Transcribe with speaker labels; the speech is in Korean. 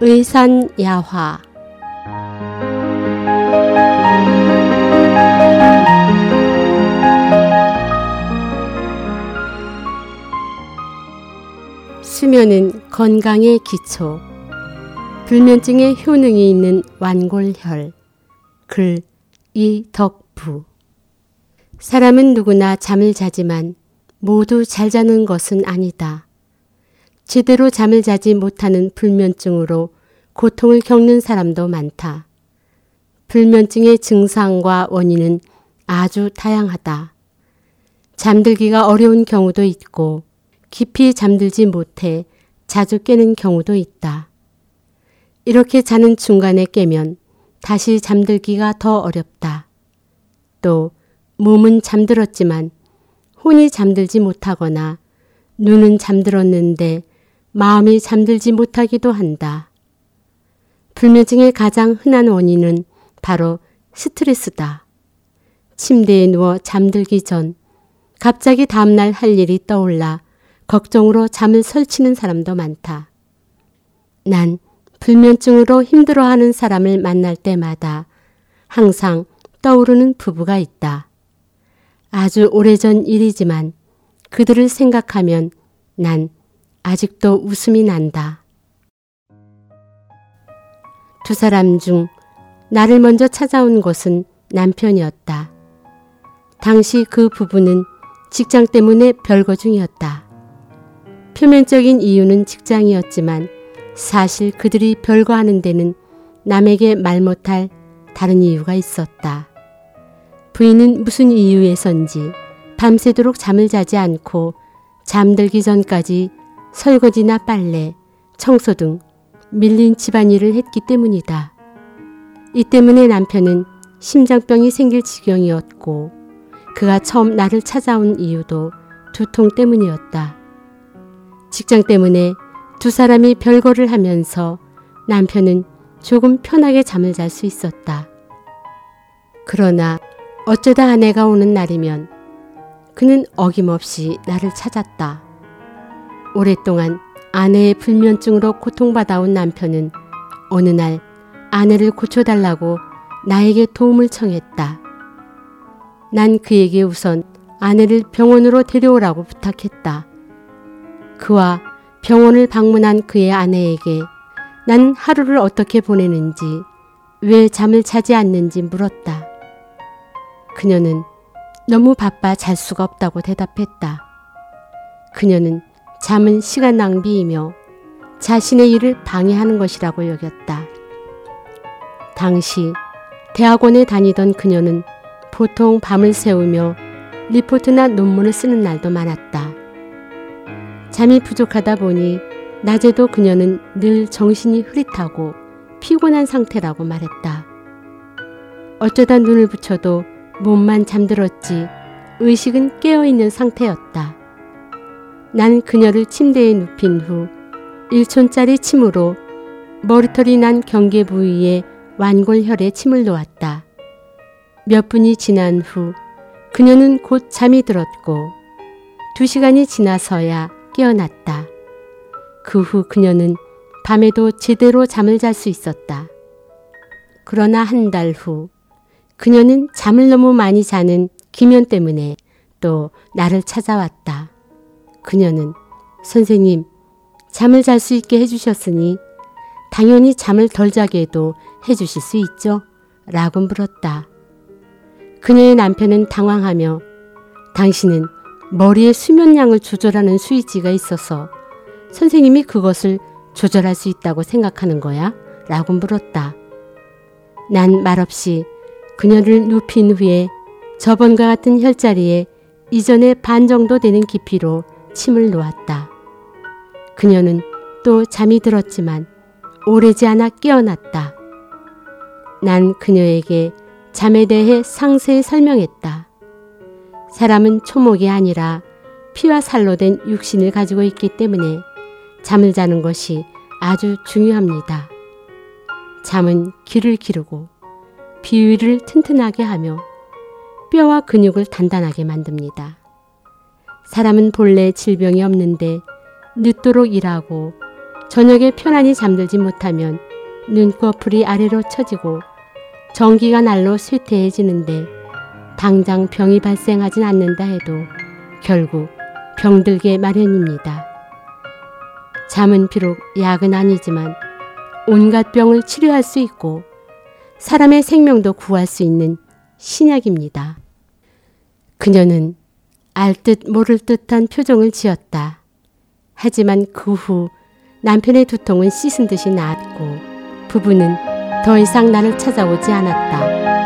Speaker 1: 의산야화. 수면은 건강의 기초. 불면증의 효능이 있는 완골혈. 글 이덕부. 사람은 누구나 잠을 자지만 모두 잘 자는 것은 아니다. 제대로 잠을 자지 못하는 불면증으로 고통을 겪는 사람도 많다. 불면증의 증상과 원인은 아주 다양하다. 잠들기가 어려운 경우도 있고 깊이 잠들지 못해 자주 깨는 경우도 있다. 이렇게 자는 중간에 깨면 다시 잠들기가 더 어렵다. 또 몸은 잠들었지만 혼이 잠들지 못하거나 눈은 잠들었는데 마음이 잠들지 못하기도 한다. 불면증의 가장 흔한 원인은 바로 스트레스다. 침대에 누워 잠들기 전 갑자기 다음날 할 일이 떠올라 걱정으로 잠을 설치는 사람도 많다. 난 불면증으로 힘들어하는 사람을 만날 때마다 항상 떠오르는 부부가 있다. 아주 오래전 일이지만 그들을 생각하면 난 아직도 웃음이 난다. 두 사람 중 나를 먼저 찾아온 것은 남편이었다. 당시 그 부부는 직장 때문에 별거 중이었다. 표면적인 이유는 직장이었지만 사실 그들이 별거 하는 데는 남에게 말 못할 다른 이유가 있었다. 부인은 무슨 이유에선지 밤새도록 잠을 자지 않고 잠들기 전까지 설거지나 빨래, 청소 등 밀린 집안일을 했기 때문이다. 이 때문에 남편은 심장병이 생길 지경이었고 그가 처음 나를 찾아온 이유도 두통 때문이었다. 직장 때문에 두 사람이 별거를 하면서 남편은 조금 편하게 잠을 잘 수 있었다. 그러나 어쩌다 아내가 오는 날이면 그는 어김없이 나를 찾았다. 오랫동안 아내의 불면증으로 고통받아온 남편은 어느 날 아내를 고쳐달라고 나에게 도움을 청했다. 난 그에게 우선 아내를 병원으로 데려오라고 부탁했다. 그와 병원을 방문한 그의 아내에게 난 하루를 어떻게 보내는지, 왜 잠을 자지 않는지 물었다. 그녀는 너무 바빠 잘 수가 없다고 대답했다. 그녀는 잠은 시간 낭비이며 자신의 일을 방해하는 것이라고 여겼다. 당시 대학원에 다니던 그녀는 보통 밤을 새우며 리포트나 논문을 쓰는 날도 많았다. 잠이 부족하다 보니 낮에도 그녀는 늘 정신이 흐릿하고 피곤한 상태라고 말했다. 어쩌다 눈을 붙여도 몸만 잠들었지 의식은 깨어있는 상태였다. 난 그녀를 침대에 눕힌 후 1촌짜리 침으로 머리털이 난 경계 부위에 완골혈에 침을 놓았다. 몇 분이 지난 후 그녀는 곧 잠이 들었고 두 시간이 지나서야 깨어났다. 그 후 그녀는 밤에도 제대로 잠을 잘 수 있었다. 그러나 한 달 후 그녀는 잠을 너무 많이 자는 기면 때문에 또 나를 찾아왔다. 그녀는 선생님, 잠을 잘 수 있게 해주셨으니 당연히 잠을 덜 자게도 해주실 수 있죠? 라고 물었다. 그녀의 남편은 당황하며 당신은 머리의 수면량을 조절하는 스위치가 있어서 선생님이 그것을 조절할 수 있다고 생각하는 거야? 라고 물었다. 난 말없이 그녀를 눕힌 후에 저번과 같은 혈자리에 이전의 반 정도 되는 깊이로 침을 놓았다. 그녀는 또 잠이 들었지만 오래지 않아 깨어났다. 난 그녀에게 잠에 대해 상세히 설명했다. 사람은 초목이 아니라 피와 살로 된 육신을 가지고 있기 때문에 잠을 자는 것이 아주 중요합니다. 잠은 기를 기르고 비위를 튼튼하게 하며 뼈와 근육을 단단하게 만듭니다. 사람은 본래 질병이 없는데 늦도록 일하고 저녁에 편안히 잠들지 못하면 눈꺼풀이 아래로 처지고 전기가 날로 쇠퇴해지는데 당장 병이 발생하진 않는다 해도 결국 병들게 마련입니다. 잠은 비록 약은 아니지만 온갖 병을 치료할 수 있고 사람의 생명도 구할 수 있는 신약입니다. 그녀는 알듯 모를 듯한 표정을 지었다. 하지만 그 후 남편의 두통은 씻은 듯이 나았고 부부는 더 이상 나를 찾아오지 않았다.